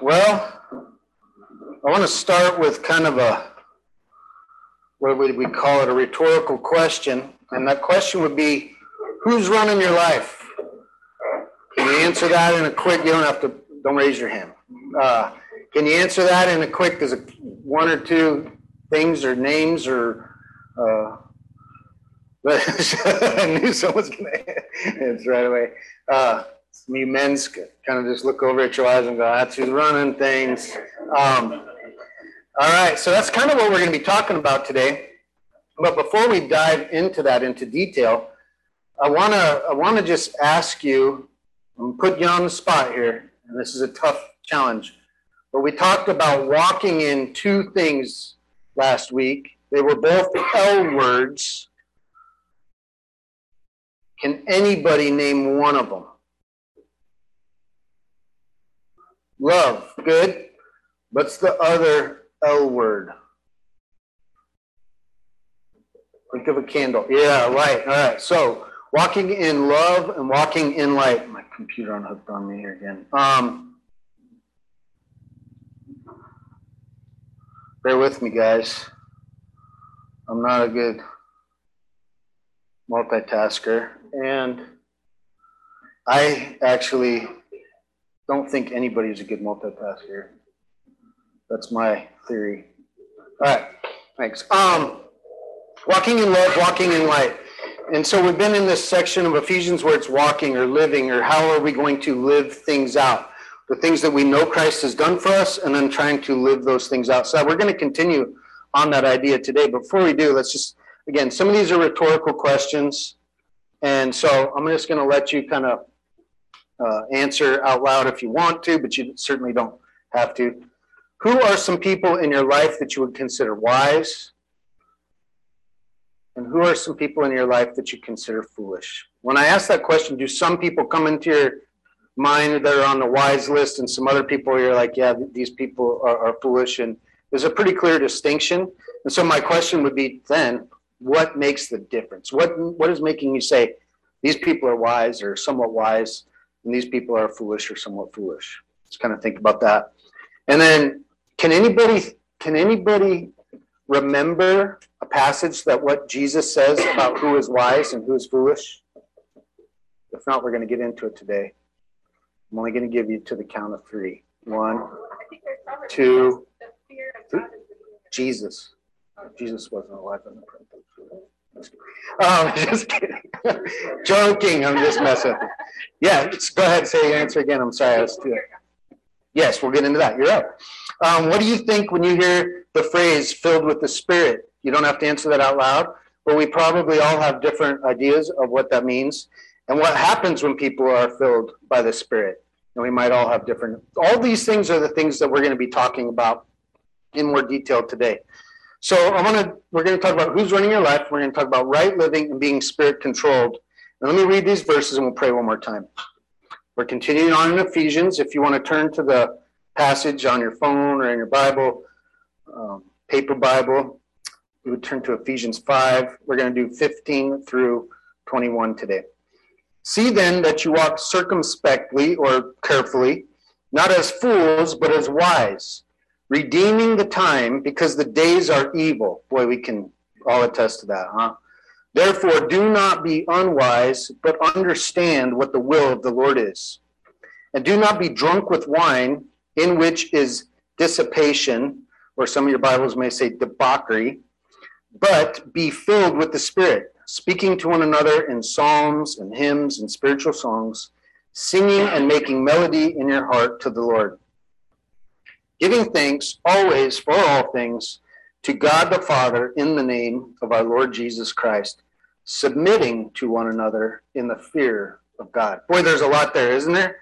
Well, I want to start with kind of a, what would we call it, a rhetorical question. And that question would be, who's running your life? Can you answer that in a quick, you don't have to, don't raise your hand. Uh, can you answer that in a quick, there's a one or two things or names or, uh, I knew someone's going to answer right away. Uh, me men's kind of just look over at your eyes and go, that's who's running things. Um, all right, so that's kind of what we're going to be talking about today. But before we dive into that into detail, I want to I want to just ask you, I'm put you on the spot here, and this is a tough challenge. But we talked about walking in two things last week. They were both L words. Can anybody name one of them? Love. Good. What's the other L word? Think of a candle. Yeah, right. All right. So walking in love and walking in light. My computer unhooked on me here again. Um, bear with me, guys. I'm not a good multitasker, and I actually don't think anybody's a good multitasker. That's my theory. All right, thanks. Um, walking in love, walking in light. And so we've been in this section of Ephesians where it's walking or living, or how are we going to live things out? The things that we know Christ has done for us, and then trying to live those things out. So we're going to continue on that idea today. Before we do, let's just, again, some of these are rhetorical questions. And so I'm just going to let you kind of uh, answer out loud if you want to, but you certainly don't have to. Who are some people in your life that you would consider wise? And who are some people in your life that you consider foolish? When I ask that question, do some people come into your mind that are on the wise list, and some other people you're like, yeah, these people are, are foolish? And there's a pretty clear distinction. And so my question would be then, what makes the difference? What what is making you say these people are wise or somewhat wise, and these people are foolish or somewhat foolish. Let's kind of think about that. And then can anybody can anybody remember a passage that what Jesus says about who is wise and who is foolish? If not, we're going to get into it today. I'm only going to give you to the count of three. One, two, three. Jesus. Jesus wasn't alive in the present. Um, just kidding. Joking. I'm just messing. Yeah, go ahead. Say your answer again. I'm sorry. I was too. Yes, we'll get into that. You're up. Um, what do you think when you hear the phrase "filled with the Spirit"? You don't have to answer that out loud, but we probably all have different ideas of what that means and what happens when people are filled by the Spirit. And we might all have different. All these things are the things that we're going to be talking about in more detail today. So I want to, we're going to talk about who's running your life. We're going to talk about right living and being spirit controlled. And let me read these verses and we'll pray one more time. We're continuing on in Ephesians. If you want to turn to the passage on your phone or in your Bible, um, paper Bible, you would turn to Ephesians 5. We're going to do 15 through 21 today. See then that you walk circumspectly or carefully, not as fools, but as wise redeeming the time because the days are evil. Boy, we can all attest to that, huh? Therefore, do not be unwise, but understand what the will of the Lord is. And do not be drunk with wine, in which is dissipation, or some of your Bibles may say debauchery, but be filled with the Spirit, speaking to one another in psalms and hymns and spiritual songs, singing and making melody in your heart to the Lord giving thanks always for all things to God the Father in the name of our Lord Jesus Christ, submitting to one another in the fear of God. Boy, there's a lot there, isn't there?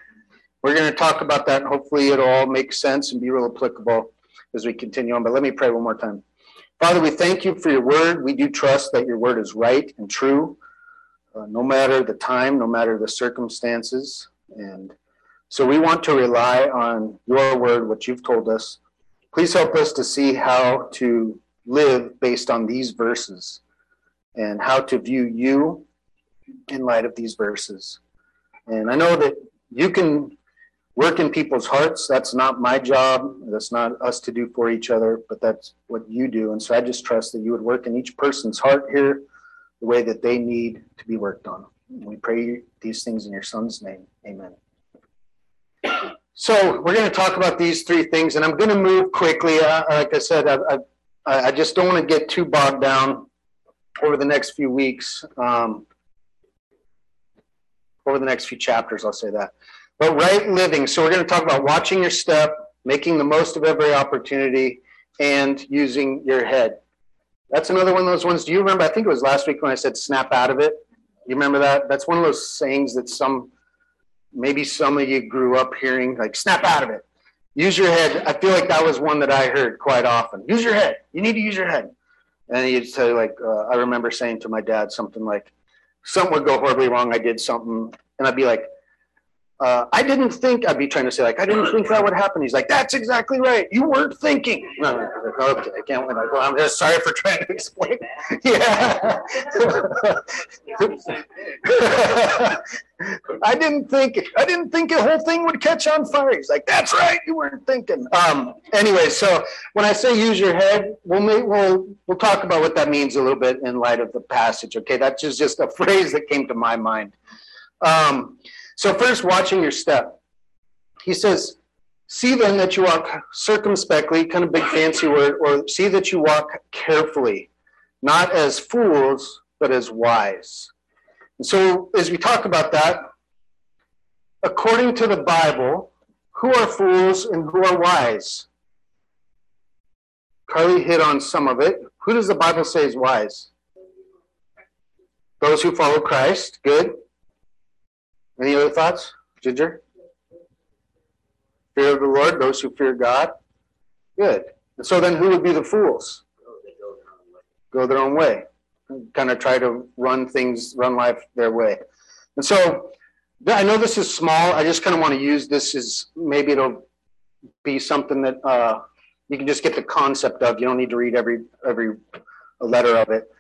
We're going to talk about that, and hopefully it'll all make sense and be real applicable as we continue on. But let me pray one more time. Father, we thank you for your word. We do trust that your word is right and true, uh, no matter the time, no matter the circumstances. And so we want to rely on your word, what you've told us. Please help us to see how to live based on these verses and how to view you in light of these verses. And I know that you can work in people's hearts. That's not my job. That's not us to do for each other, but that's what you do. And so I just trust that you would work in each person's heart here the way that they need to be worked on. We pray these things in your son's name. Amen. So we're going to talk about these three things, and I'm going to move quickly. Uh, like I said, I, I, I, just don't want to get too bogged down over the next few weeks. Um, over the next few chapters, I'll say that. But right living. So we're going to talk about watching your step, making the most of every opportunity, and using your head. That's another one of those ones. Do you remember? I think it was last week when I said snap out of it. You remember that? That's one of those sayings that some, maybe some of you grew up hearing, like snap out of it. Use your head. I feel like that was one that I heard quite often. Use your head. You need to use your head. And he'd say, like, uh, I remember saying to my dad something like, something would go horribly wrong. I did something, and I'd be like, uh, I didn't think, I'd be trying to say, like, I didn't think that would happen. He's like, that's exactly right. You weren't thinking. No, no, no, okay, I can't win. Go, I'm just sorry for trying to explain. Yeah. I didn't think, I didn't think the whole thing would catch on fire. He's like, that's right. You weren't thinking. Um, anyway, so when I say use your head, we'll, make, we'll, we'll talk about what that means a little bit in light of the passage. Okay. That's just, just a phrase that came to my mind. Um, so, first, watching your step. He says, See then that you walk circumspectly, kind of big fancy word, or see that you walk carefully, not as fools, but as wise. And so, as we talk about that, according to the Bible, who are fools and who are wise? Carly hit on some of it. Who does the Bible say is wise? Those who follow Christ. Good. Any other thoughts? Ginger? Fear of the Lord, those who fear God. Good. And so then who would be the fools? Go their own way. Kind of try to run things, run life their way. And so I know this is small. I just kind of want to use this as maybe it'll be something that uh, you can just get the concept of. You don't need to read every every letter of it.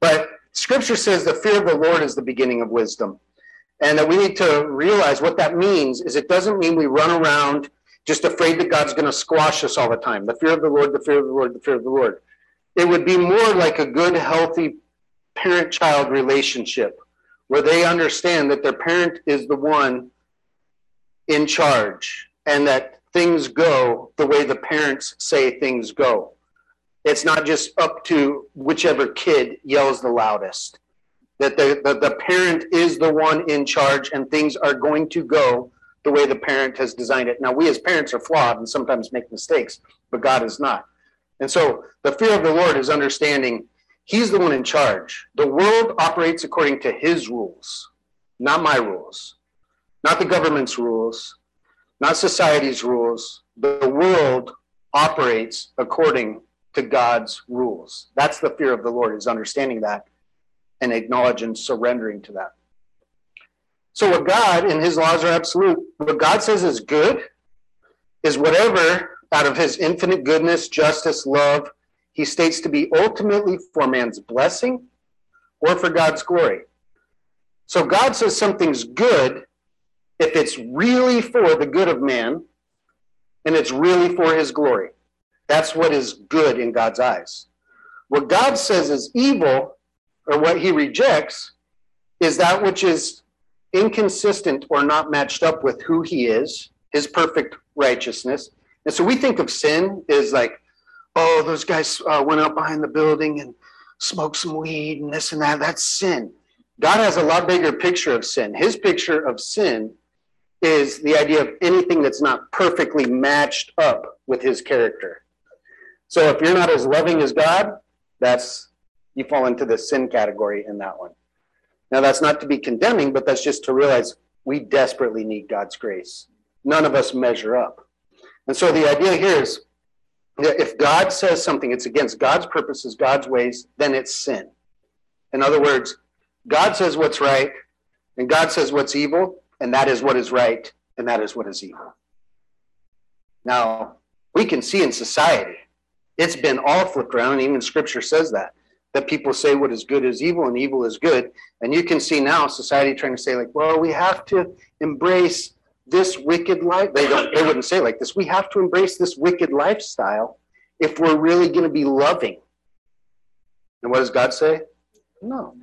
But Scripture says the fear of the Lord is the beginning of wisdom. And that we need to realize what that means is it doesn't mean we run around just afraid that God's going to squash us all the time. The fear of the Lord, the fear of the Lord, the fear of the Lord. It would be more like a good, healthy parent child relationship where they understand that their parent is the one in charge and that things go the way the parents say things go. It's not just up to whichever kid yells the loudest that the, the, the parent is the one in charge and things are going to go the way the parent has designed it. Now, we as parents are flawed and sometimes make mistakes, but God is not. And so the fear of the Lord is understanding He's the one in charge. The world operates according to His rules, not my rules, not the government's rules, not society's rules. The world operates according to God's rules. That's the fear of the Lord, is understanding that and acknowledge and surrendering to that. So, what God and His laws are absolute, what God says is good is whatever out of His infinite goodness, justice, love, He states to be ultimately for man's blessing or for God's glory. So, God says something's good if it's really for the good of man and it's really for His glory. That's what is good in God's eyes. What God says is evil or what he rejects is that which is inconsistent or not matched up with who he is, his perfect righteousness. And so we think of sin as like, oh, those guys uh, went out behind the building and smoked some weed and this and that. That's sin. God has a lot bigger picture of sin. His picture of sin is the idea of anything that's not perfectly matched up with his character. So if you're not as loving as God, that's you fall into the sin category in that one. Now, that's not to be condemning, but that's just to realize we desperately need God's grace. None of us measure up. And so the idea here is that if God says something, it's against God's purposes, God's ways, then it's sin. In other words, God says what's right, and God says what's evil, and that is what is right, and that is what is evil. Now, we can see in society, it's been all flipped around, even scripture says that that people say what is good is evil and evil is good. And you can see now society trying to say, like, well, we have to embrace this wicked life. They don't. They wouldn't say like this. We have to embrace this wicked lifestyle if we're really going to be loving. And what does God say? No,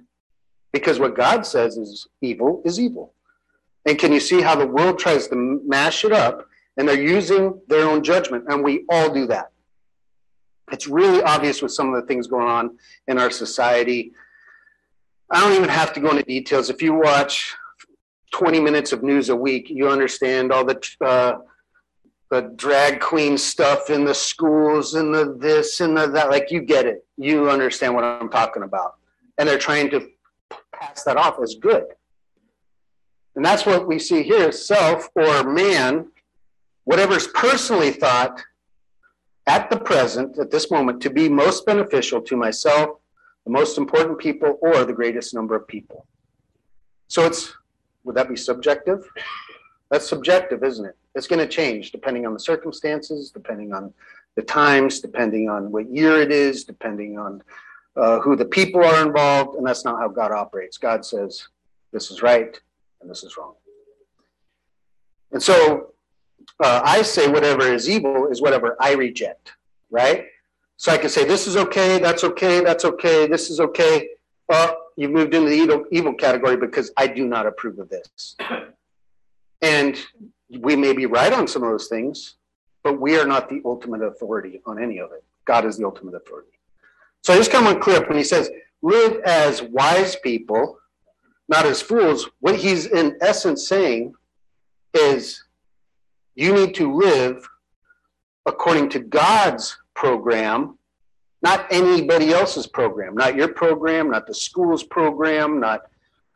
because what God says is evil is evil. And can you see how the world tries to mash it up and they're using their own judgment? And we all do that. It's really obvious with some of the things going on in our society. I don't even have to go into details. If you watch 20 minutes of news a week, you understand all the uh, the drag queen stuff in the schools and the this and the that. Like you get it. You understand what I'm talking about. And they're trying to pass that off as good. And that's what we see here self or man, whatever's personally thought at the present, at this moment, to be most beneficial to myself, the most important people, or the greatest number of people. So it's, would that be subjective? That's subjective, isn't it? It's going to change depending on the circumstances, depending on the times, depending on what year it is, depending on uh, who the people are involved, and that's not how God operates. God says, this is right and this is wrong. And so uh, I say whatever is evil is whatever I reject, right? So I can say, this is okay, that's okay, that's okay, this is okay. Well, you've moved into the evil, evil category because I do not approve of this. And we may be right on some of those things, but we are not the ultimate authority on any of it. God is the ultimate authority. So I just kind of want to clear up when he says, live as wise people, not as fools. What he's in essence saying is you need to live according to God's program, not anybody else's program, not your program, not the school's program, not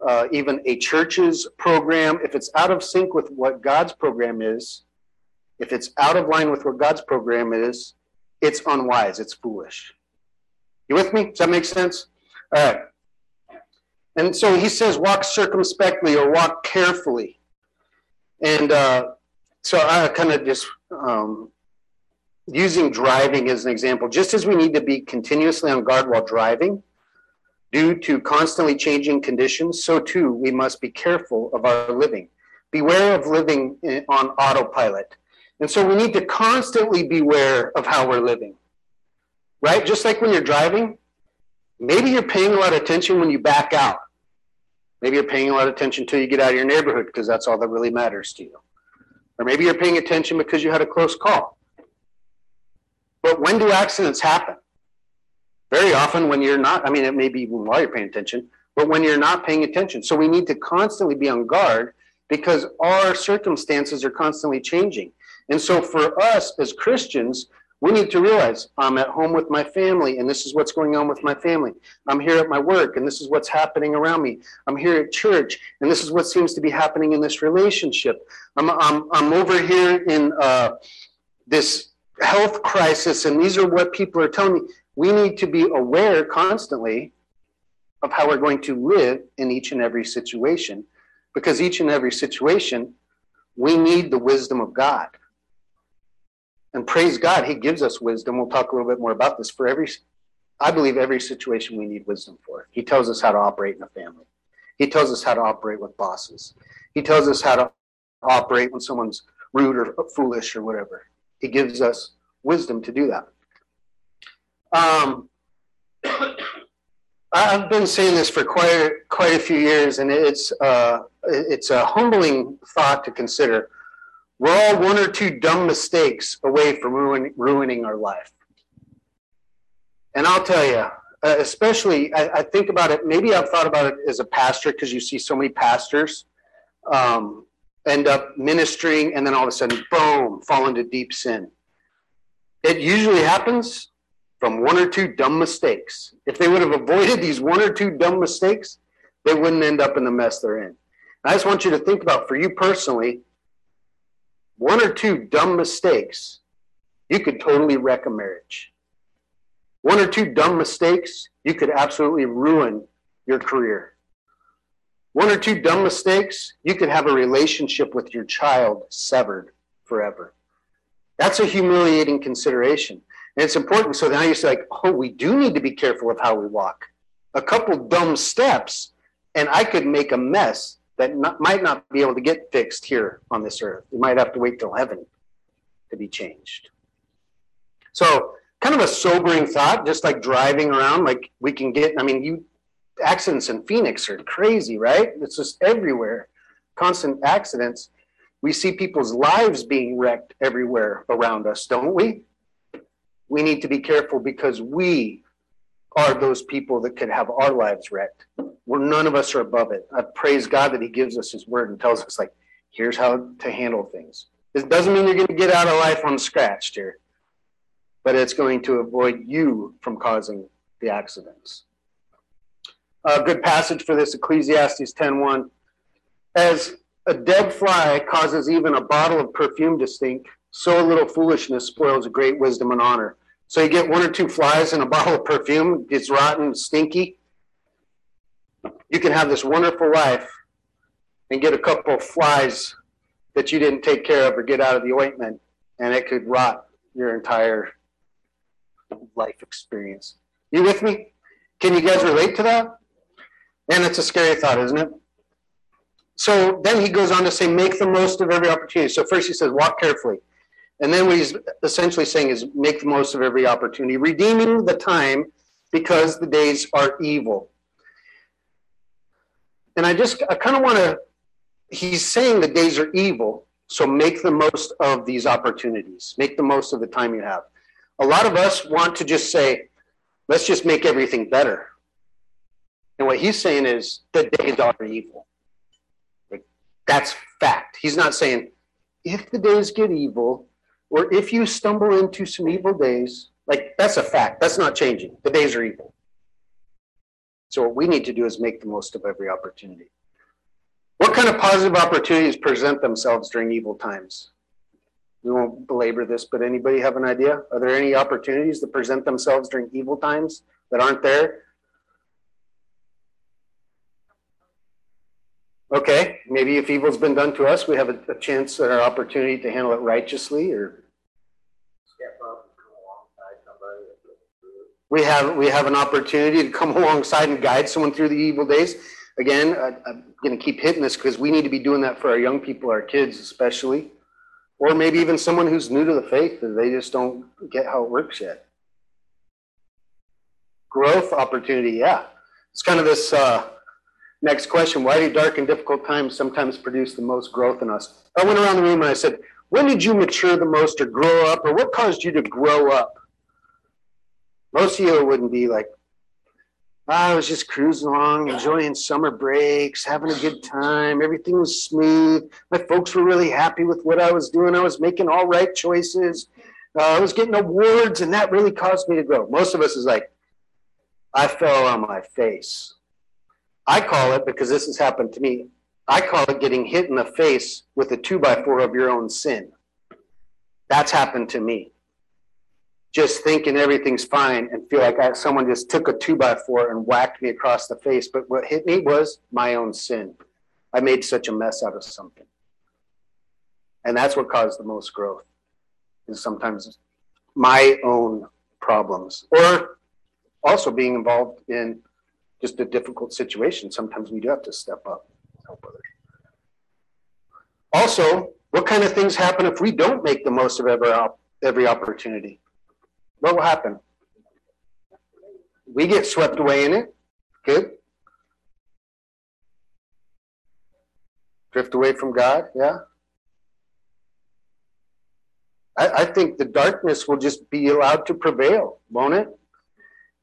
uh, even a church's program. If it's out of sync with what God's program is, if it's out of line with what God's program is, it's unwise, it's foolish. You with me? Does that make sense? All right. And so he says, walk circumspectly or walk carefully. And uh, so I kind of just um, using driving as an example, just as we need to be continuously on guard while driving, due to constantly changing conditions, so too we must be careful of our living. Beware of living on autopilot. And so we need to constantly beware of how we're living right? Just like when you're driving, maybe you're paying a lot of attention when you back out. Maybe you're paying a lot of attention until you get out of your neighborhood because that's all that really matters to you. Or maybe you're paying attention because you had a close call. But when do accidents happen? Very often when you're not, I mean, it may be even while you're paying attention, but when you're not paying attention. So we need to constantly be on guard because our circumstances are constantly changing. And so for us as Christians, we need to realize I'm at home with my family, and this is what's going on with my family. I'm here at my work, and this is what's happening around me. I'm here at church, and this is what seems to be happening in this relationship. I'm, I'm, I'm over here in uh, this health crisis, and these are what people are telling me. We need to be aware constantly of how we're going to live in each and every situation, because each and every situation, we need the wisdom of God. And praise God, He gives us wisdom. We'll talk a little bit more about this. For every, I believe every situation we need wisdom for. He tells us how to operate in a family. He tells us how to operate with bosses. He tells us how to operate when someone's rude or foolish or whatever. He gives us wisdom to do that. Um, I've been saying this for quite quite a few years, and it's uh, it's a humbling thought to consider we're all one or two dumb mistakes away from ruin, ruining our life. And I'll tell you, uh, especially, I, I, think about it, maybe I've thought about it as a pastor because you see so many pastors um, end up ministering and then all of a sudden, boom, fall into deep sin. It usually happens from one or two dumb mistakes. If they would have avoided these one or two dumb mistakes, they wouldn't end up in the mess they're in. I just want you to think about for you personally, one or two dumb mistakes, you could totally wreck a marriage. One or two dumb mistakes, you could absolutely ruin your career. One or two dumb mistakes, you could have a relationship with your child severed forever. That's a humiliating consideration. And it's important. So now you say, like, oh, we do need to be careful of how we walk. A couple dumb steps, and I could make a mess that not, might not be able to get fixed here on this earth. You might have to wait till heaven to be changed. So, kind of a sobering thought, just like driving around, like we can get, I mean, you accidents in Phoenix are crazy, right? It's just everywhere, constant accidents. We see people's lives being wrecked everywhere around us, don't we? We need to be careful because we are those people that could have our lives wrecked. We're none of us are above it. I praise God that He gives us His word and tells us, like, here's how to handle things. It doesn't mean you're going to get out of life unscratched here, but it's going to avoid you from causing the accidents. A good passage for this Ecclesiastes 10:1. As a dead fly causes even a bottle of perfume to stink, so a little foolishness spoils a great wisdom and honor. So you get one or two flies in a bottle of perfume, it's rotten, stinky. You can have this wonderful life and get a couple of flies that you didn't take care of or get out of the ointment, and it could rot your entire life experience. You with me? Can you guys relate to that? And it's a scary thought, isn't it? So then he goes on to say, make the most of every opportunity. So first he says, walk carefully. And then what he's essentially saying is make the most of every opportunity, redeeming the time because the days are evil. And I just, I kind of want to, he's saying the days are evil, so make the most of these opportunities, make the most of the time you have. A lot of us want to just say, let's just make everything better. And what he's saying is the days are evil. Like, that's fact. He's not saying if the days get evil, or if you stumble into some evil days, like that's a fact. That's not changing. The days are evil. So what we need to do is make the most of every opportunity. What kind of positive opportunities present themselves during evil times? We won't belabor this, but anybody have an idea? Are there any opportunities that present themselves during evil times that aren't there? Okay, maybe if evil's been done to us, we have a, a chance and an opportunity to handle it righteously or we have we have an opportunity to come alongside and guide someone through the evil days. Again, I, I'm going to keep hitting this because we need to be doing that for our young people, our kids especially, or maybe even someone who's new to the faith and they just don't get how it works yet. Growth opportunity, yeah. It's kind of this uh, Next question Why do dark and difficult times sometimes produce the most growth in us? I went around the room and I said, When did you mature the most or grow up, or what caused you to grow up? Most of you wouldn't be like, I was just cruising along, enjoying summer breaks, having a good time. Everything was smooth. My folks were really happy with what I was doing. I was making all right choices. Uh, I was getting awards, and that really caused me to grow. Most of us is like, I fell on my face. I call it, because this has happened to me, I call it getting hit in the face with a two by four of your own sin. That's happened to me. Just thinking everything's fine and feel like I, someone just took a two by four and whacked me across the face. But what hit me was my own sin. I made such a mess out of something. And that's what caused the most growth, is sometimes my own problems. Or also being involved in just a difficult situation, sometimes we do have to step up and help others. Also, what kind of things happen if we don't make the most of every, every opportunity? What will happen? We get swept away in it. Good. Drift away from God. Yeah. I, I think the darkness will just be allowed to prevail, won't it?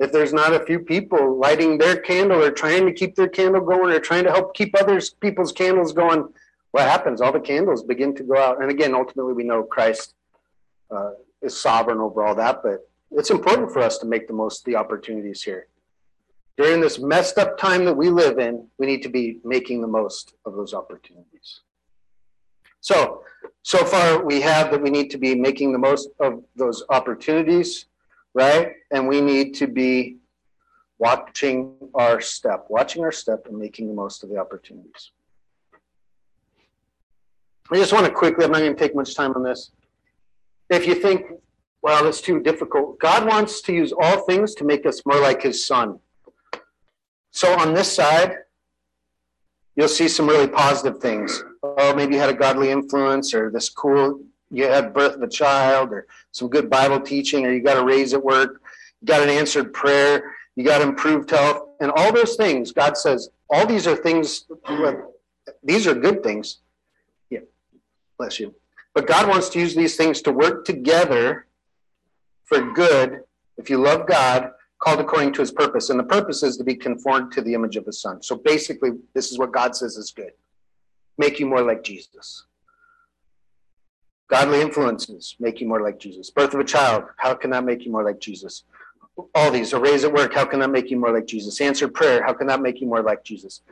If there's not a few people lighting their candle or trying to keep their candle going or trying to help keep others people's candles going what happens? All the candles begin to go out. And again ultimately we know christ uh, is sovereign over all that but it's important for us to make the most of the opportunities here. During this messed up time that we live in we need to be making the most of those opportunities. So so far we have that we need to be making the most of those opportunities right? And we need to be watching our step, watching our step and making the most of the opportunities. I just want to quickly, I'm not going to take much time on this. If you think, well, it's too difficult, God wants to use all things to make us more like his son. So on this side, you'll see some really positive things. Oh, maybe you had a godly influence, or this cool, you had birth of a child, or some good Bible teaching, or you got a raise at work, you got an answered prayer, you got improved health, and all those things. God says, all these are things, these are good things. Yeah, bless you. But God wants to use these things to work together for good if you love God, called according to his purpose. And the purpose is to be conformed to the image of his son. So basically, this is what God says is good make you more like Jesus. Godly influences make you more like Jesus. Birth of a child, how can that make you more like Jesus? All these, a raise at work, how can that make you more like Jesus? Answered prayer, how can that make you more like Jesus?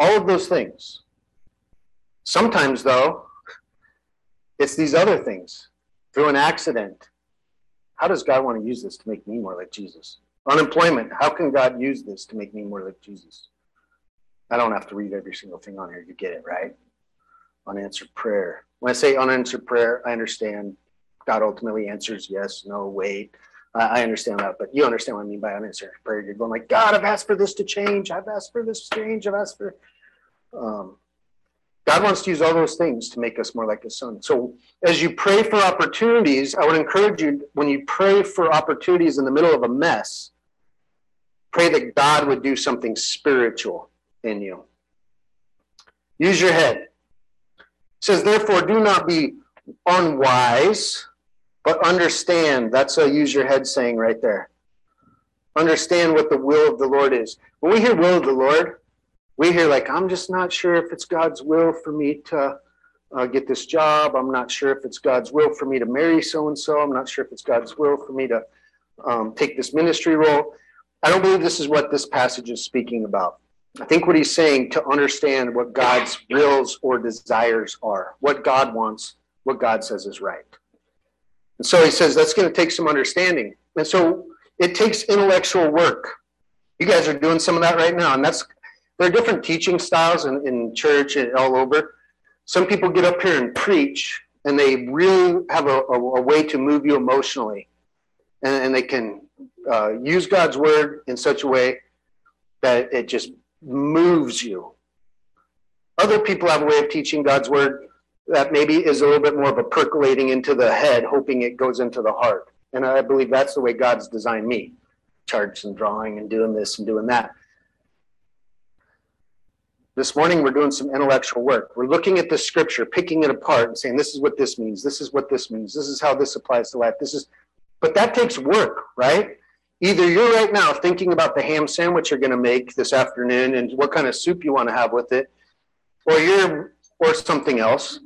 All of those things. Sometimes, though, it's these other things. Through an accident, how does God want to use this to make me more like Jesus? Unemployment, how can God use this to make me more like Jesus? I don't have to read every single thing on here. You get it, right? Unanswered prayer. When I say unanswered prayer, I understand God ultimately answers yes, no, wait. I understand that, but you understand what I mean by unanswered prayer. You're going like, God, I've asked for this to change. I've asked for this to change. I've asked for. Um, God wants to use all those things to make us more like His Son. So, as you pray for opportunities, I would encourage you when you pray for opportunities in the middle of a mess, pray that God would do something spiritual in you. Use your head. Says, therefore, do not be unwise, but understand. That's a use your head saying right there. Understand what the will of the Lord is. When we hear will of the Lord, we hear like i'm just not sure if it's god's will for me to uh, get this job i'm not sure if it's god's will for me to marry so and so i'm not sure if it's god's will for me to um, take this ministry role i don't believe this is what this passage is speaking about i think what he's saying to understand what god's wills or desires are what god wants what god says is right and so he says that's going to take some understanding and so it takes intellectual work you guys are doing some of that right now and that's there are different teaching styles in, in church and all over. Some people get up here and preach, and they really have a, a, a way to move you emotionally. And, and they can uh, use God's word in such a way that it just moves you. Other people have a way of teaching God's word that maybe is a little bit more of a percolating into the head, hoping it goes into the heart. And I believe that's the way God's designed me charts and drawing and doing this and doing that. This morning, we're doing some intellectual work. We're looking at the scripture, picking it apart, and saying, this is what this means. This is what this means. This is how this applies to life. This is, but that takes work, right? Either you're right now thinking about the ham sandwich you're going to make this afternoon and what kind of soup you want to have with it, or you're, or something else,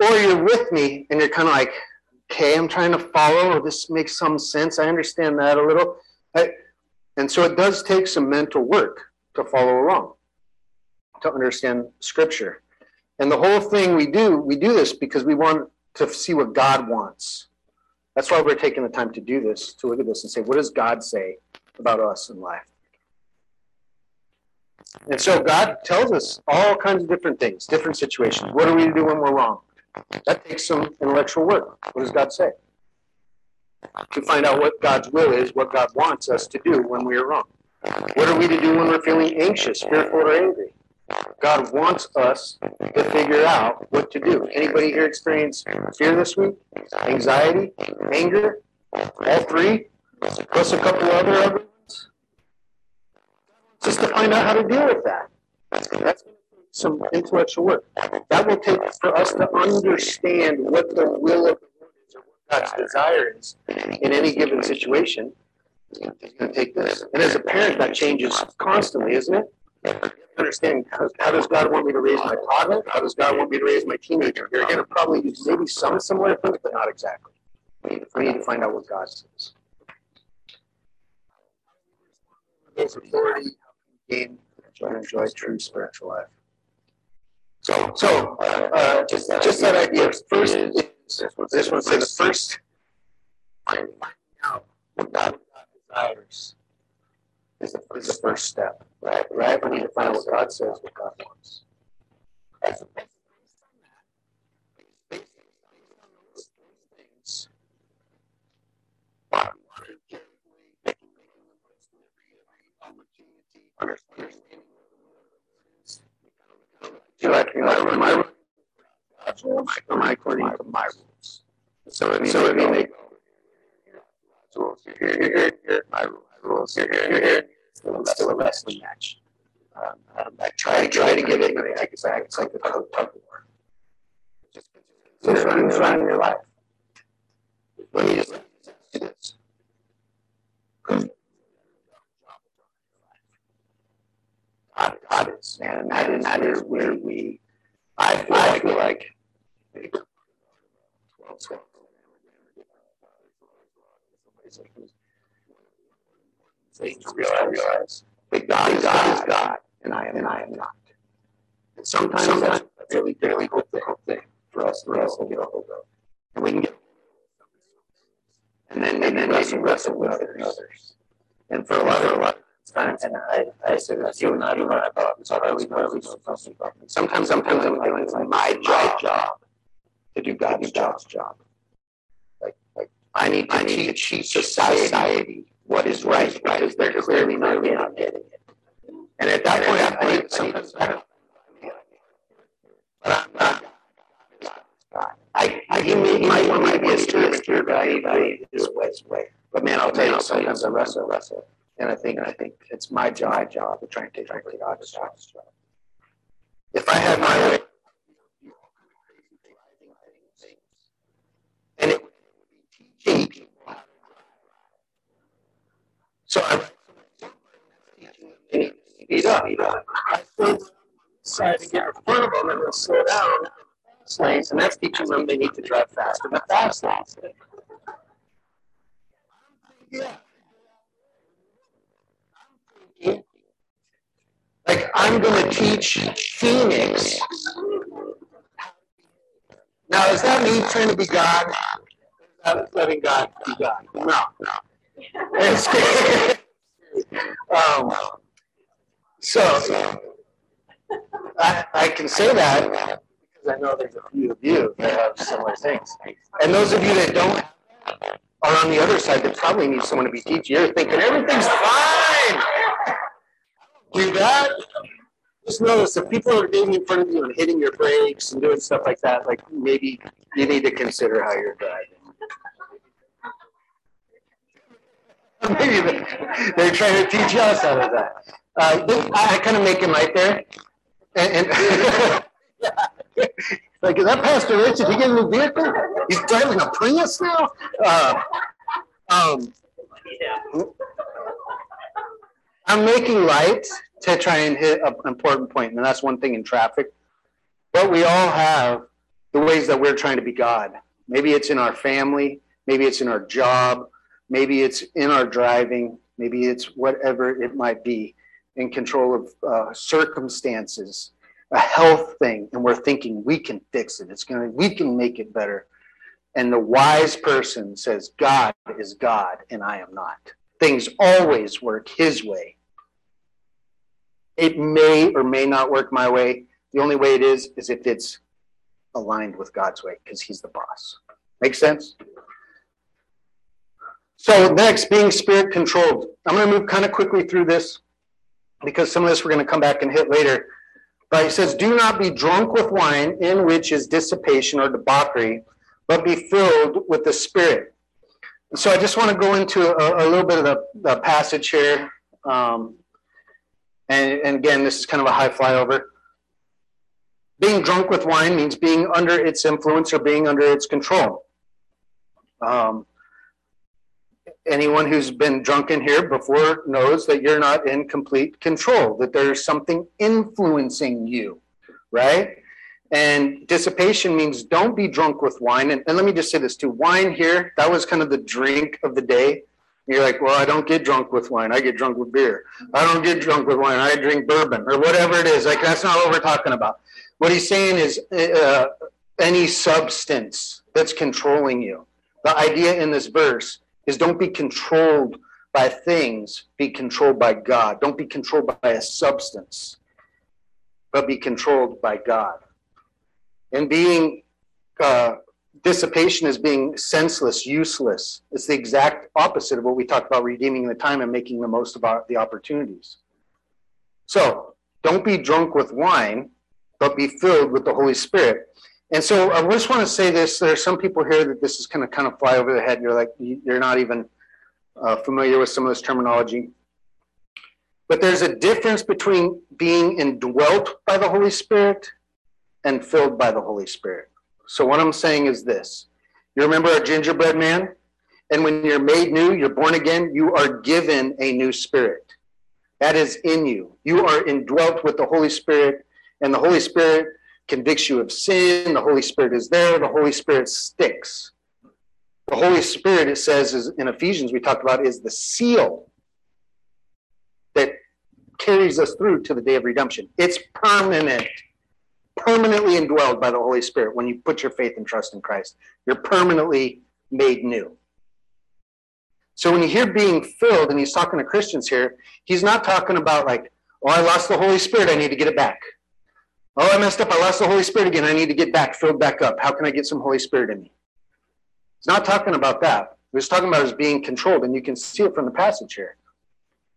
or you're with me and you're kind of like, okay, I'm trying to follow. This makes some sense. I understand that a little. I, and so it does take some mental work to follow along to understand Scripture. And the whole thing we do, we do this because we want to see what God wants. That's why we're taking the time to do this, to look at this and say, what does God say about us in life? And so God tells us all kinds of different things, different situations. What are we to do when we're wrong? That takes some intellectual work. What does God say? To find out what God's will is, what God wants us to do when we are wrong. What are we to do when we're feeling anxious, fearful, or angry? God wants us to figure out what to do. Anybody here experience fear this week? Anxiety? Anger? All three? Plus a couple other other ones? Just to find out how to deal with that. That's some intellectual work. That will take for us to understand what the will of the Lord is or what God's desire is in any given situation. It's going to take this. And as a parent, that changes constantly, isn't it? Understand how, does God want me to raise my toddler? How does God want me to raise my teenager? You're going to probably use maybe some similar things, but not exactly. We need to find out what God says. Authority gain and enjoy true spiritual life. So, so uh, just just that idea. First is this one says first finding out what God desires is the, is the first step, right? Right? We need to find what God says, what God wants. You like my rules? I according to my rules? So so make rules here, here, here, here, my rules here, still a wrestling match. Um, um, I try try to give it, but I take it back. It's like a tug of war. Just around in your life. When you just do this. God, God is, man, and that is, that is where we, I feel, I feel like, 12, 12, thing to realize, realize that God is God, is God and I am, and I am not. And sometimes, sometimes that's a really, really good thing for us, for us to get a hold of. And we can get and then, and then wrestle, wrestle with others. And for a lot of, a lot of times, and I, I said that you and I, you and I thought, it's always, always, sometimes, sometimes I'm feeling it's like my job, job to do God's job's job. Like, like I need I need to teach society, society what is right, because they're clearly not, getting it. And at that point, I think I don't. But I'm not. I, I give me my one might be a spirit here, but I I this way, way. But man, I'll tell you, sometimes I wrestle, wrestle, and I think I think it's my job, my job to try and take take God's job. If I had my way, and it would be teaching people how to So I'm teaching them speed up. I still decide to get in front of them and then slow down lanes, and that's teaching them they need to drive faster. The fast lanes. Yeah. Like I'm going to teach Phoenix. Now, is that me trying to be God? Not letting God be God. No, no. Um, so I, I can say that because I know there's a few of you that have similar things. And those of you that don't are on the other side that probably need someone to be teaching. You're thinking everything's fine. Do that. Just notice if people are getting in front of you and hitting your brakes and doing stuff like that, like maybe you need to consider how you're driving. Maybe they're trying to teach us out of that. Uh, I, I kind of make him right there. And, and like, is that Pastor Rich? Did he get a new vehicle? He's driving a Prius now? Uh, um, I'm making light to try and hit an important point, and that's one thing in traffic. But we all have the ways that we're trying to be God. Maybe it's in our family, maybe it's in our job, maybe it's in our driving, maybe it's whatever it might be, in control of uh, circumstances a health thing and we're thinking we can fix it. It's gonna we can make it better. And the wise person says god is god and i am not. Things always work his way. It may or may not work my way. The only way it is is if it's aligned with god's way because he's the boss. Make sense so next being spirit controlled i'm going to move kind of quickly through this because some of this we're going to come back and hit later but he says, Do not be drunk with wine, in which is dissipation or debauchery, but be filled with the Spirit. So I just want to go into a, a little bit of the, the passage here. Um, and, and again, this is kind of a high flyover. Being drunk with wine means being under its influence or being under its control. Um, anyone who's been drunk in here before knows that you're not in complete control, that there's something influencing you, right? And dissipation means don't be drunk with wine. And, and let me just say this too wine here, that was kind of the drink of the day. You're like, well, I don't get drunk with wine. I get drunk with beer. I don't get drunk with wine. I drink bourbon or whatever it is. Like, that's not what we're talking about. What he's saying is uh, any substance that's controlling you. The idea in this verse is don't be controlled by things, be controlled by God. Don't be controlled by a substance, but be controlled by God. And being uh, dissipation is being senseless, useless. It's the exact opposite of what we talked about redeeming the time and making the most of the opportunities. So don't be drunk with wine, but be filled with the Holy Spirit. And so I just want to say this. There are some people here that this is going to kind of fly over their head. You're like, you're not even uh, familiar with some of this terminology. But there's a difference between being indwelt by the Holy Spirit and filled by the Holy Spirit. So what I'm saying is this. You remember a gingerbread man? And when you're made new, you're born again, you are given a new spirit. That is in you. You are indwelt with the Holy Spirit, and the Holy Spirit convicts you of sin. The Holy Spirit is there. The Holy Spirit sticks. The Holy Spirit, it says is in Ephesians, we talked about, is the seal that carries us through to the day of redemption. It's permanent, permanently indwelled by the Holy Spirit when you put your faith and trust in Christ. You're permanently made new. So when you hear being filled, and he's talking to Christians here, he's not talking about like, oh, I lost the Holy Spirit, I need to get it back. Oh, I messed up, I lost the Holy Spirit again, I need to get back, filled back up. How can I get some Holy Spirit in me? He's not talking about that. He's talking about is being controlled, and you can see it from the passage here.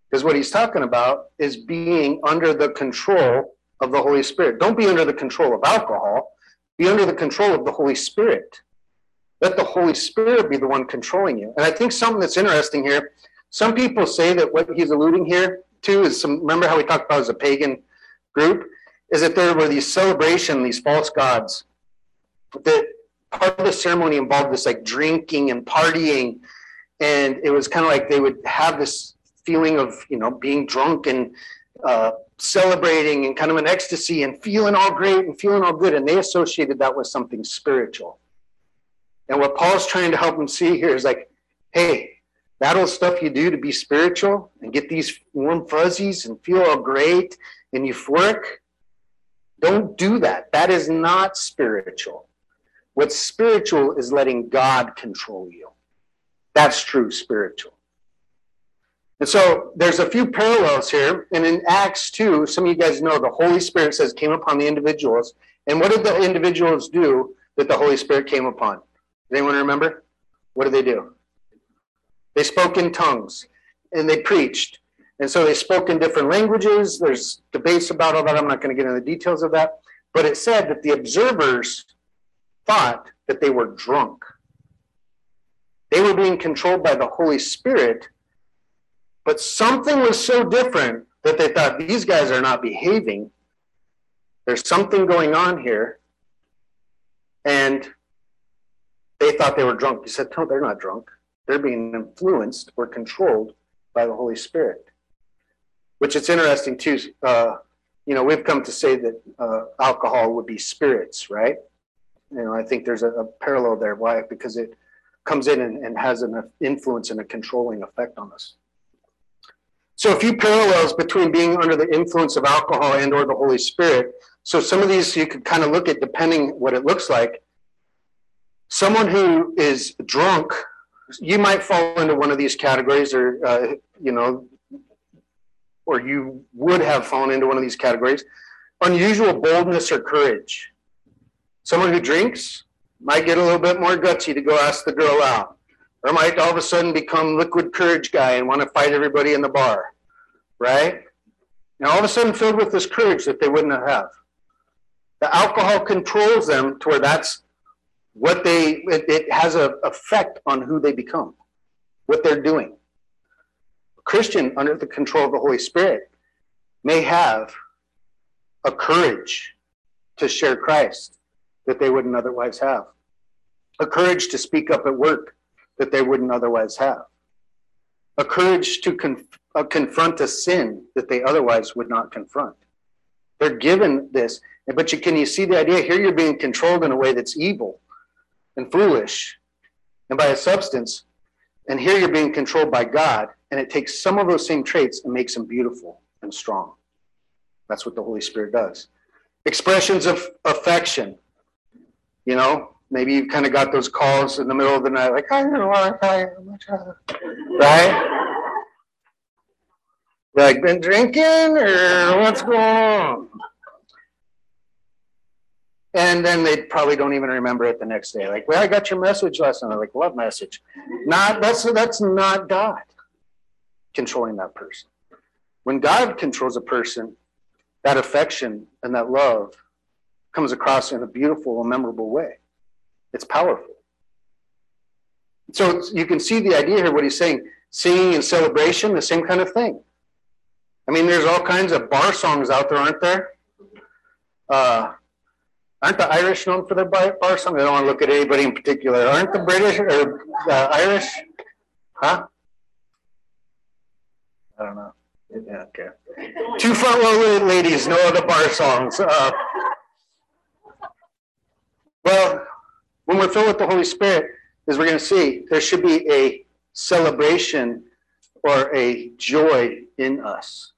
Because what he's talking about is being under the control of the Holy Spirit. Don't be under the control of alcohol, be under the control of the Holy Spirit. Let the Holy Spirit be the one controlling you. And I think something that's interesting here, some people say that what he's alluding here to is some, remember how we talked about as a pagan group, is that there were these celebration, these false gods, that part of the ceremony involved this like drinking and partying. And it was kind of like they would have this feeling of, you know, being drunk and uh, celebrating and kind of an ecstasy and feeling all great and feeling all good. And they associated that with something spiritual. And what Paul's trying to help them see here is like, hey, that old stuff you do to be spiritual and get these warm fuzzies and feel all great and euphoric, don't do that. That is not spiritual. What's spiritual is letting God control you. That's true spiritual. And so there's a few parallels here. And in Acts 2, some of you guys know the Holy Spirit says came upon the individuals. And what did the individuals do that the Holy Spirit came upon? Does anyone remember? What did they do? They spoke in tongues and they preached. And so they spoke in different languages. There's debates about all that. I'm not going to get into the details of that. But it said that the observers thought that they were drunk. They were being controlled by the Holy Spirit, but something was so different that they thought these guys are not behaving. There's something going on here. And they thought they were drunk. He said, No, they're not drunk. They're being influenced or controlled by the Holy Spirit. Which it's interesting too. Uh, you know, we've come to say that uh, alcohol would be spirits, right? You know, I think there's a, a parallel there. Why? Because it comes in and, and has an influence and a controlling effect on us. So a few parallels between being under the influence of alcohol and or the Holy Spirit. So some of these you could kind of look at depending what it looks like someone who is drunk, you might fall into one of these categories, or uh, you know, or you would have fallen into one of these categories. Unusual boldness or courage. Someone who drinks might get a little bit more gutsy to go ask the girl out, or might all of a sudden become liquid courage guy and want to fight everybody in the bar, right? Now all of a sudden filled with this courage that they wouldn't have. The alcohol controls them to where that's what they it, it has an effect on who they become what they're doing christian under the control of the holy spirit may have a courage to share christ that they wouldn't otherwise have. A courage to speak up at work that they wouldn't otherwise have. A courage to uh, confront a sin that they otherwise would not confront. They're given this but you, can you see the idea? Here you're being controlled in a way that's evil and foolish and by a substance. And here you're being controlled by God, and it takes some of those same traits and makes them beautiful and strong. That's what the Holy Spirit does. Expressions of affection. You know, maybe you've kind of got those calls in the middle of the night, like, I don't know what I right? Like, been drinking or what's going on? And then they probably don't even remember it the next day. Like, well, I got your message last night. like, what message? Not that's that's not God controlling that person. When God controls a person, that affection and that love comes across in a beautiful and memorable way. It's powerful. So you can see the idea here, what he's saying. Singing and celebration, the same kind of thing. I mean, there's all kinds of bar songs out there, aren't there? Uh, aren't the Irish known for their bar, songs? I don't want to look at anybody in particular. Aren't the British or the Irish? Huh? I don't know. Yeah, okay. Two front row ladies know the bar songs. Uh, well, when we're filled with the Holy Spirit, as we're going to see, there should be a celebration or a joy in us.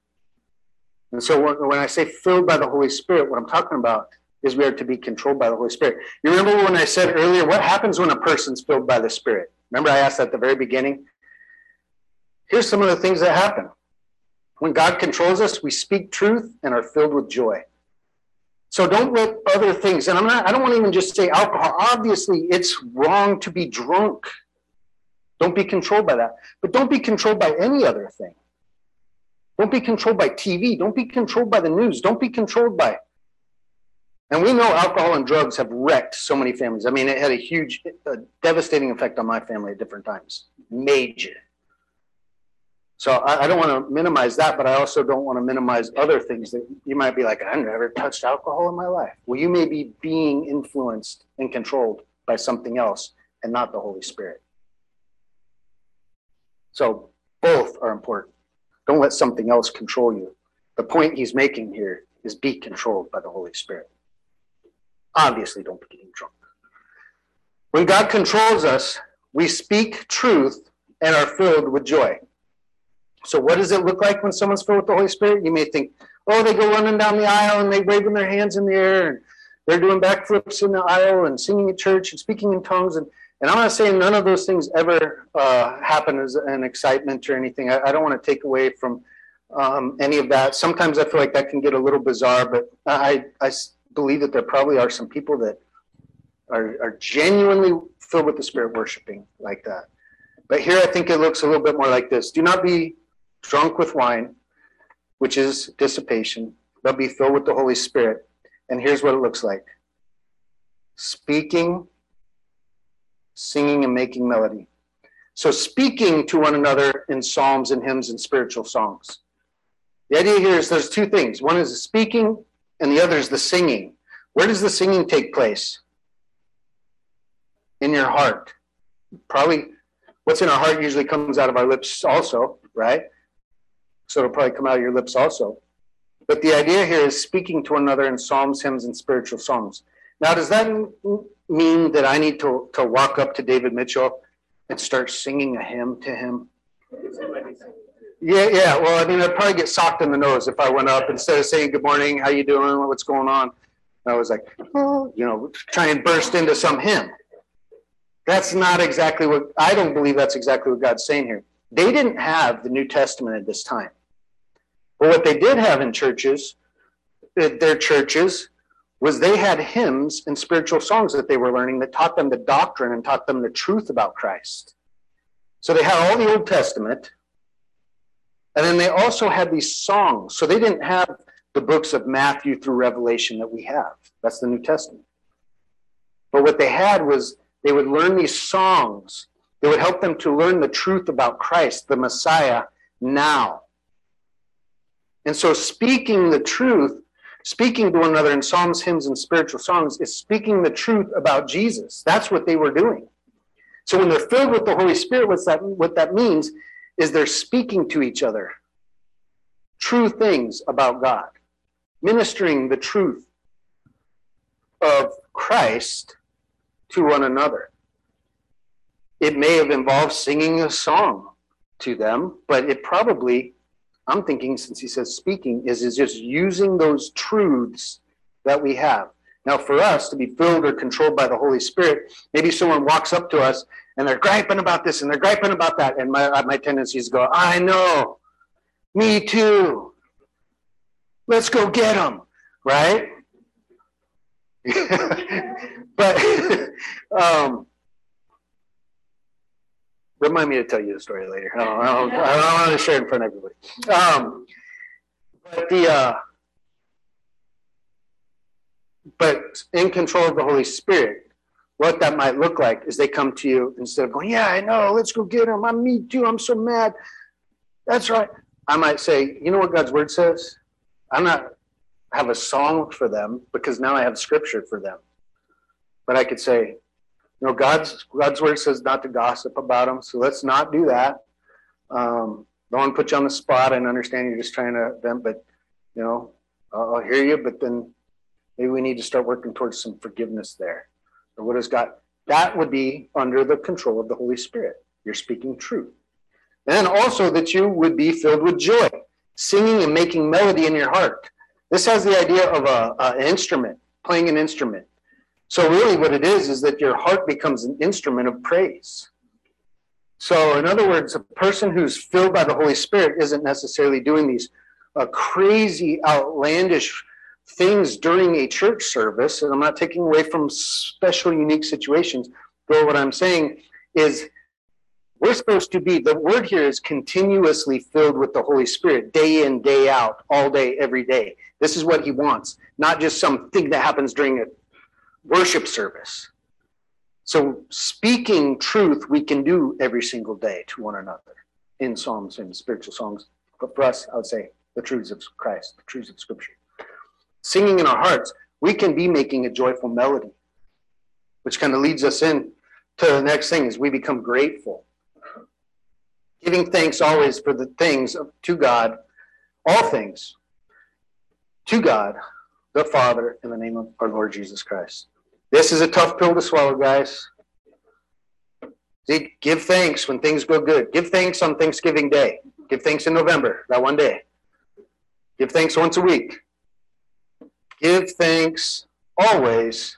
And so when I say filled by the Holy Spirit, what I'm talking about is we are to be controlled by the Holy Spirit. You remember when I said earlier, what happens when a person's filled by the Spirit? Remember I asked at the very beginning? Here's some of the things that happen. When God controls us, we speak truth and are filled with joy. So don't let other things, and I'm not, I don't want to even just say alcohol. Obviously, it's wrong to be drunk. Don't be controlled by that. But don't be controlled by any other thing. Don't be controlled by TV. Don't be controlled by the news. Don't be controlled by. And we know alcohol and drugs have wrecked so many families. I mean, it had a huge, a devastating effect on my family at different times. Major. So I, I don't want to minimize that, but I also don't want to minimize other things that you might be like, I've never touched alcohol in my life. Well, you may be being influenced and controlled by something else and not the Holy Spirit. So both are important. Don't let something else control you. The point he's making here is be controlled by the Holy Spirit. Obviously, don't be getting drunk. When God controls us, we speak truth and are filled with joy. So, what does it look like when someone's filled with the Holy Spirit? You may think, oh, they go running down the aisle and they waving their hands in the air and they're doing backflips in the aisle and singing at church and speaking in tongues. And, and I'm not saying none of those things ever uh, happen as an excitement or anything. I, I don't want to take away from um, any of that. Sometimes I feel like that can get a little bizarre, but I, I believe that there probably are some people that are, are genuinely filled with the Spirit worshiping like that. But here I think it looks a little bit more like this Do not be drunk with wine, which is dissipation, but be filled with the Holy Spirit. And here's what it looks like speaking, singing, and making melody. So, speaking to one another in psalms and hymns and spiritual songs. The idea here is there's two things one is the speaking, and the other is the singing. Where does the singing take place? In your heart. Probably what's in our heart usually comes out of our lips, also, right? So it'll probably come out of your lips also. But the idea here is speaking to one another in psalms, hymns, and spiritual songs. Now, does that mean that I need to, to walk up to David Mitchell and start singing a hymn to him? Yeah, yeah. Well, I mean, I'd probably get socked in the nose if I went up instead of saying good morning, how you doing, what's going on. I was like, oh, you know, try and burst into some hymn. That's not exactly what I don't believe. That's exactly what God's saying here. They didn't have the New Testament at this time. But what they did have in churches, their churches, was they had hymns and spiritual songs that they were learning that taught them the doctrine and taught them the truth about Christ. So they had all the Old Testament, and then they also had these songs. So they didn't have the books of Matthew through Revelation that we have. That's the New Testament. But what they had was they would learn these songs. They would help them to learn the truth about Christ, the Messiah, now. And so, speaking the truth, speaking to one another in psalms, hymns, and spiritual songs is speaking the truth about Jesus. That's what they were doing. So, when they're filled with the Holy Spirit, what's that, what that means is they're speaking to each other true things about God, ministering the truth of Christ to one another. It may have involved singing a song to them, but it probably I'm thinking, since he says speaking, is, is just using those truths that we have. Now, for us to be filled or controlled by the Holy Spirit, maybe someone walks up to us and they're griping about this and they're griping about that. And my, my tendency is go, I know, me too. Let's go get them, right? but um, Remind me to tell you the story later. I don't, I don't, I don't want to share it in front of everybody. Um, but the uh, but in control of the Holy Spirit, what that might look like is they come to you instead of going, Yeah, I know, let's go get him. I'm me too. I'm so mad. That's right. I might say, You know what God's word says? I'm not have a song for them because now I have scripture for them. But I could say, you know, God's God's word says not to gossip about them, so let's not do that. Um, don't want to put you on the spot and understand you're just trying to vent, but you know, I'll, hear you. But then maybe we need to start working towards some forgiveness there. Or what has God? That would be under the control of the Holy Spirit. You're speaking truth. And also that you would be filled with joy, singing and making melody in your heart. This has the idea of a, a, an instrument, playing an instrument. So really what it is, is that your heart becomes an instrument of praise. So in other words, a person who's filled by the Holy Spirit isn't necessarily doing these uh, crazy, outlandish things during a church service. And I'm not taking away from special, unique situations. But what I'm saying is we're supposed to be, the word here is continuously filled with the Holy Spirit, day in, day out, all day, every day. This is what he wants, not just something that happens during a worship service. So, speaking truth, we can do every single day to one another in psalms and spiritual songs. But for us, I would say the truths of Christ, the truths of Scripture. Singing in our hearts, we can be making a joyful melody, which kind of leads us in to the next thing is we become grateful. Giving thanks always for the things to God, all things to God, the Father, in the name of our Lord Jesus Christ. This is a tough pill to swallow, guys. Give thanks when things go good. Give thanks on Thanksgiving Day. Give thanks in November, that one day. Give thanks once a week. Give thanks always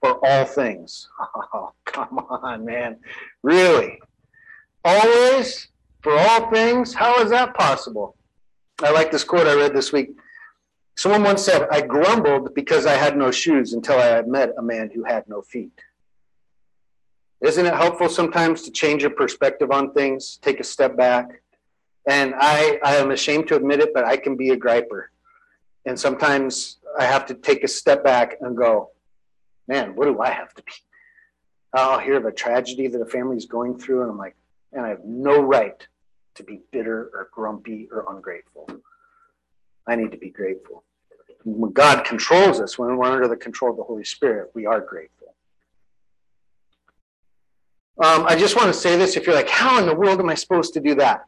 for all things. Oh, come on, man. Really? Always for all things? How is that possible? I like this quote I read this week. Someone once said, I grumbled because I had no shoes until I had met a man who had no feet. Isn't it helpful sometimes to change your perspective on things, take a step back? And I, I am ashamed to admit it, but I can be a griper. And sometimes I have to take a step back and go, man, what do I have to be? I'll hear of a tragedy that a family is going through, and I'm like, and I have no right to be bitter or grumpy or ungrateful. I need to be grateful. God controls us, when we're under the control of the Holy Spirit, we are grateful. Um, I just want to say this if you're like, how in the world am I supposed to do that?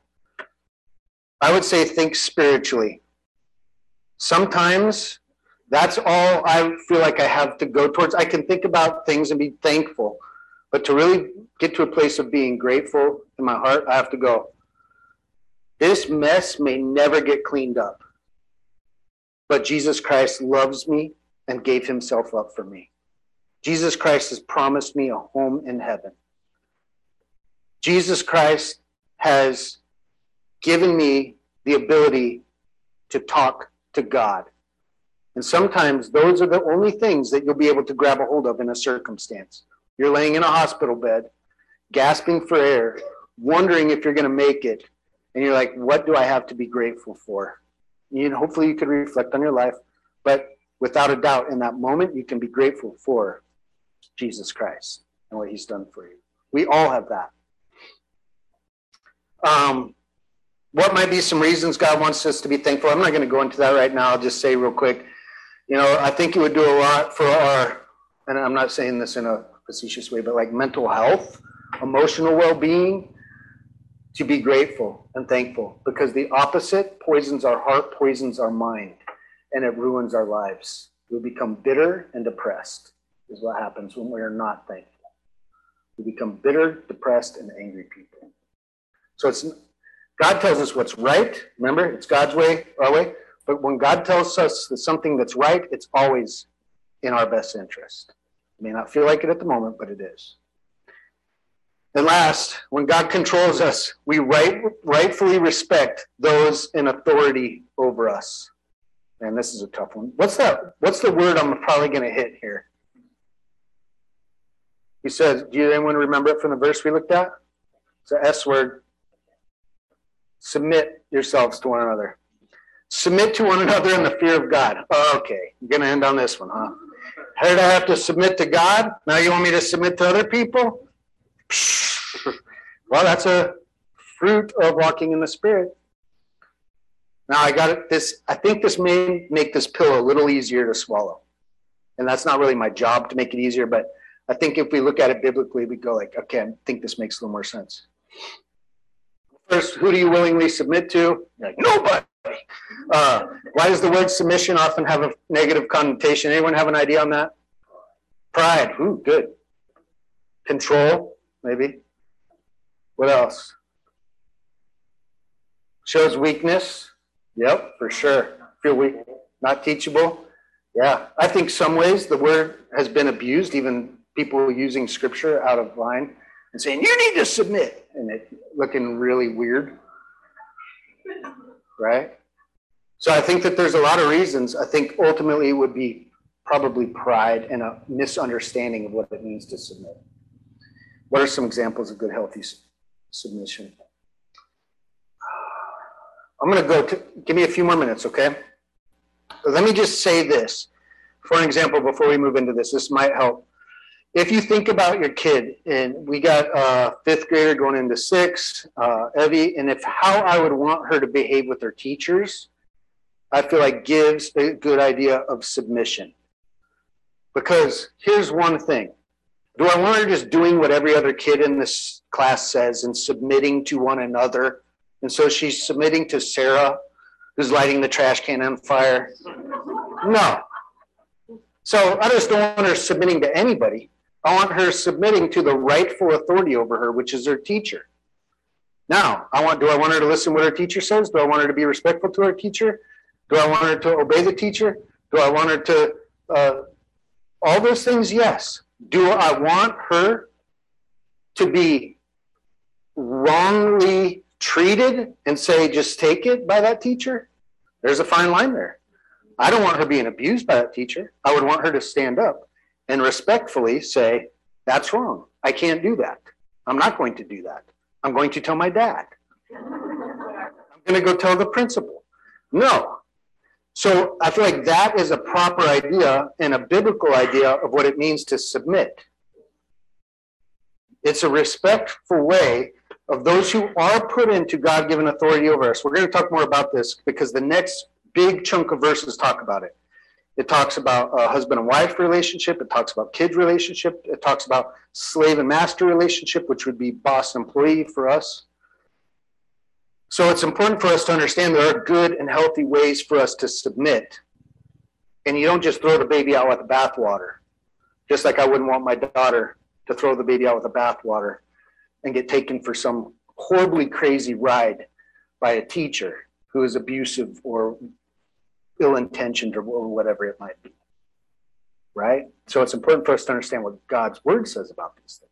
I would say think spiritually. Sometimes that's all I feel like I have to go towards. I can think about things and be thankful, but to really get to a place of being grateful in my heart, I have to go, this mess may never get cleaned up. But Jesus Christ loves me and gave himself up for me. Jesus Christ has promised me a home in heaven. Jesus Christ has given me the ability to talk to God. And sometimes those are the only things that you'll be able to grab a hold of in a circumstance. You're laying in a hospital bed, gasping for air, wondering if you're going to make it. And you're like, what do I have to be grateful for? You know, hopefully you could reflect on your life, but without a doubt, in that moment, you can be grateful for Jesus Christ and what He's done for you. We all have that. Um, what might be some reasons God wants us to be thankful? I'm not going to go into that right now. I'll just say real quick. You know, I think it would do a lot for our, and I'm not saying this in a facetious way, but like mental health, emotional well being, to be grateful and thankful because the opposite poisons our heart, poisons our mind, and it ruins our lives. We become bitter and depressed, is what happens when we are not thankful. We become bitter, depressed, and angry people. So it's God tells us what's right. Remember, it's God's way, our way. But when God tells us that something that's right, it's always in our best interest. It may not feel like it at the moment, but it is. And last, when God controls us, we right, rightfully respect those in authority over us. And this is a tough one. What's that? What's the word I'm probably going to hit here? He says, do you anyone remember it from the verse we looked at? It's an S word. Submit yourselves to one another. Submit to one another in the fear of God. Okay, I'm gonna end on this one, huh? How did I have to submit to God? Now you want me to submit to other people? Well, that's a fruit of walking in the Spirit. Now I got. This I think this may make this pill a little easier to swallow, and that's not really my job to make it easier. But I think if we look at it biblically, we go like, okay, I think this makes a little more sense. First, who do you willingly submit to? You're like nobody. Uh, why does the word submission often have a negative connotation? Anyone have an idea on that? Pride. Ooh, good. Control, maybe. What else? Shows weakness. Yep, for sure. Feel weak, not teachable. Yeah, I think some ways the word has been abused, even people using scripture out of line and saying, you need to submit, and it looking really weird. Right? So I think that there's a lot of reasons. I think ultimately it would be probably pride and a misunderstanding of what it means to submit. What are some examples of good, healthy submission? I'm going to go to, give me a few more minutes, okay? Let me just say this. For an example, before we move into this, this might help. If you think about your kid, and we got a fifth grader going into six, uh, Evie, and if how I would want her to behave with her teachers, I feel like gives a good idea of submission. Because here's one thing do I want her just doing what every other kid in this class says and submitting to one another? And so she's submitting to Sarah, who's lighting the trash can on fire. No. So I just don't want her submitting to anybody. I want her submitting to the rightful authority over her, which is her teacher. Now, I want do I want her to listen to what her teacher says? Do I want her to be respectful to her teacher? Do I want her to obey the teacher? Do I want her to uh, all those things? Yes. Do I want her to be wrongly treated and say, just take it by that teacher? There's a fine line there. I don't want her being abused by that teacher. I would want her to stand up and respectfully say, that's wrong. I can't do that. I'm not going to do that. I'm going to tell my dad. I'm going to go tell the principal. No. So I feel like that is a proper idea and a biblical idea of what it means to submit. It's a respectful way of those who are put into God given authority over us. We're going to talk more about this because the next big chunk of verses talk about it. It talks about a husband and wife relationship. It talks about kid relationship. It talks about slave and master relationship, which would be boss employee for us. So it's important for us to understand there are good and healthy ways for us to submit. And you don't just throw the baby out with the bathwater. Just like I wouldn't want my daughter to throw the baby out with the bathwater and get taken for some horribly crazy ride by a teacher who is abusive or ill intentioned or, whatever it might be. Right? So it's important for us to understand what God's word says about these things.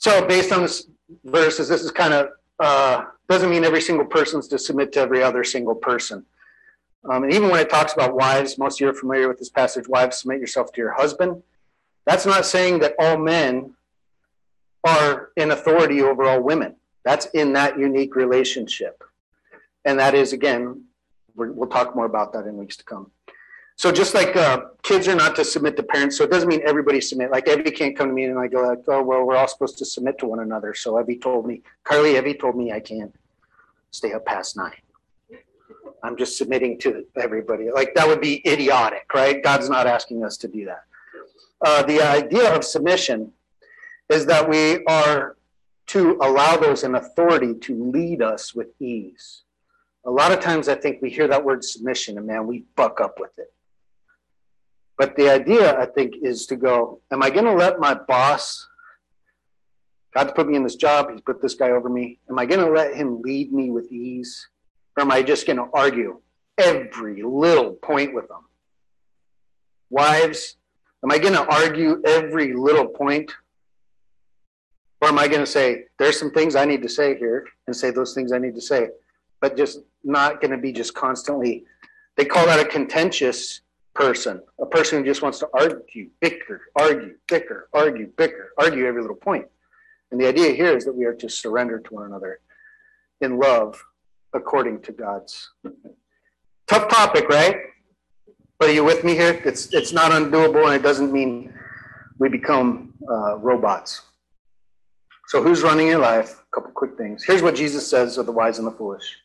So, based on this verses, this is kind of uh, doesn't mean every single person's to submit to every other single person. Um, and even when it talks about wives, most of you are familiar with this passage wives, submit yourself to your husband. That's not saying that all men are in authority over all women. That's in that unique relationship. And that is, again, we will talk more about that in weeks to come. So just like uh, kids are not to submit to parents, so it doesn't mean everybody submit. Like Evie can't come to me and I go like, oh well, we're all supposed to submit to one another. So Evie told me, Carly, Evie told me I can't stay up past nine. I'm just submitting to everybody. Like that would be idiotic, right? God's not asking us to do that. Uh, the idea of submission is that we are to allow those in authority to lead us with ease. A lot of times I think we hear that word submission and man, we buck up with it. But the idea, I think, is to go, am I going to let my boss, God's put me in this job, he's put this guy over me, am I going to let him lead me with ease? Or am I just going to argue every little point with them? Wives, am I going to argue every little point? Or am I going to say, there's some things I need to say here and say those things I need to say? but just not going to be just constantly. They call that a contentious person, a person who just wants to argue, bicker, argue, bicker, argue, bicker, argue every little point. And the idea here is that we are to surrender to one another in love according to God's. Tough topic, right? But are you with me here? It's, it's not undoable and it doesn't mean we become uh, robots. So who's running your life? A couple quick things. Here's what Jesus says of the wise and the foolish.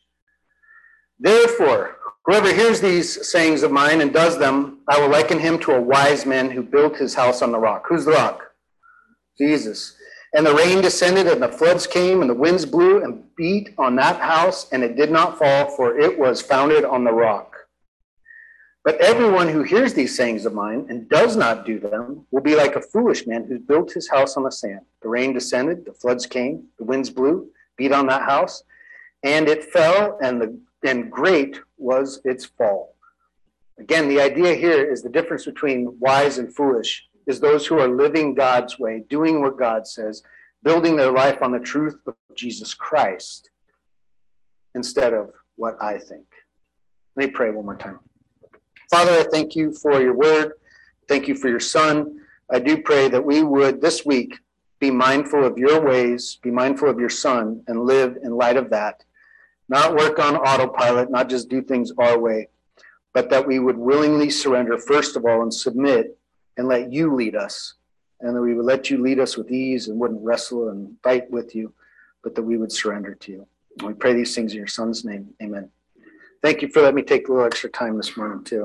Therefore, whoever hears these sayings of mine and does them, I will liken him to a wise man who built his house on the rock. Who's the rock? Jesus. And the rain descended, and the floods came, and the winds blew and beat on that house, and it did not fall, for it was founded on the rock. But everyone who hears these sayings of mine and does not do them will be like a foolish man who built his house on the sand. The rain descended, the floods came, the winds blew, beat on that house, and it fell, and the and great was its fall. Again, the idea here is the difference between wise and foolish is those who are living God's way, doing what God says, building their life on the truth of Jesus Christ instead of what I think. Let me pray one more time. Father, I thank you for your word. Thank you for your son. I do pray that we would this week be mindful of your ways, be mindful of your son, and live in light of that. Not work on autopilot, not just do things our way, but that we would willingly surrender, first of all, and submit and let you lead us. And that we would let you lead us with ease and wouldn't wrestle and fight with you, but that we would surrender to you. And we pray these things in your son's name. Amen. Thank you for letting me take a little extra time this morning, too.